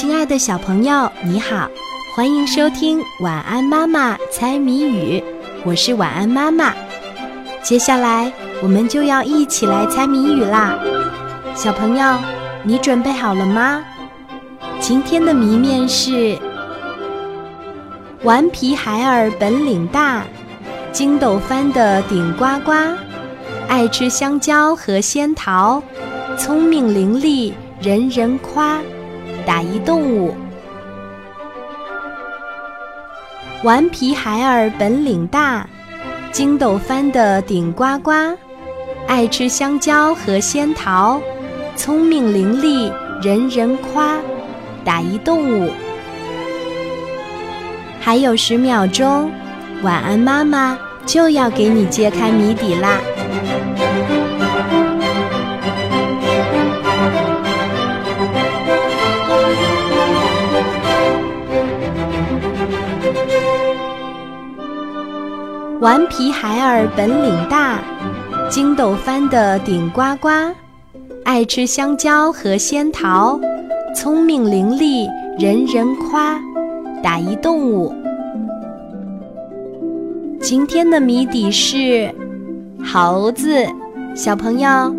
亲爱的小朋友，你好，欢迎收听《晚安妈妈猜谜语》，我是晚安妈妈。接下来我们就要一起来猜谜语啦，小朋友，你准备好了吗？今天的谜面是：顽皮孩儿本领大，筋斗翻得顶呱呱，爱吃香蕉和仙桃，聪明伶俐人人夸。打一动物，顽皮孩儿本领大，筋斗翻得顶呱呱，爱吃香蕉和仙桃，聪明伶俐人人夸。打一动物，还有十秒钟，晚安妈妈就要给你揭开谜底啦。顽皮孩儿本领大，筋斗翻得顶呱呱，爱吃香蕉和仙桃，聪明伶俐人人夸。打一动物。今天的谜底是猴子，小朋友，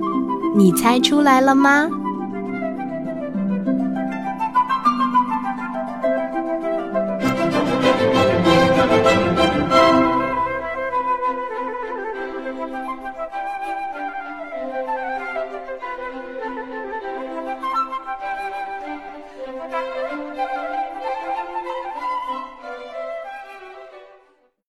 你猜出来了吗？Thank you.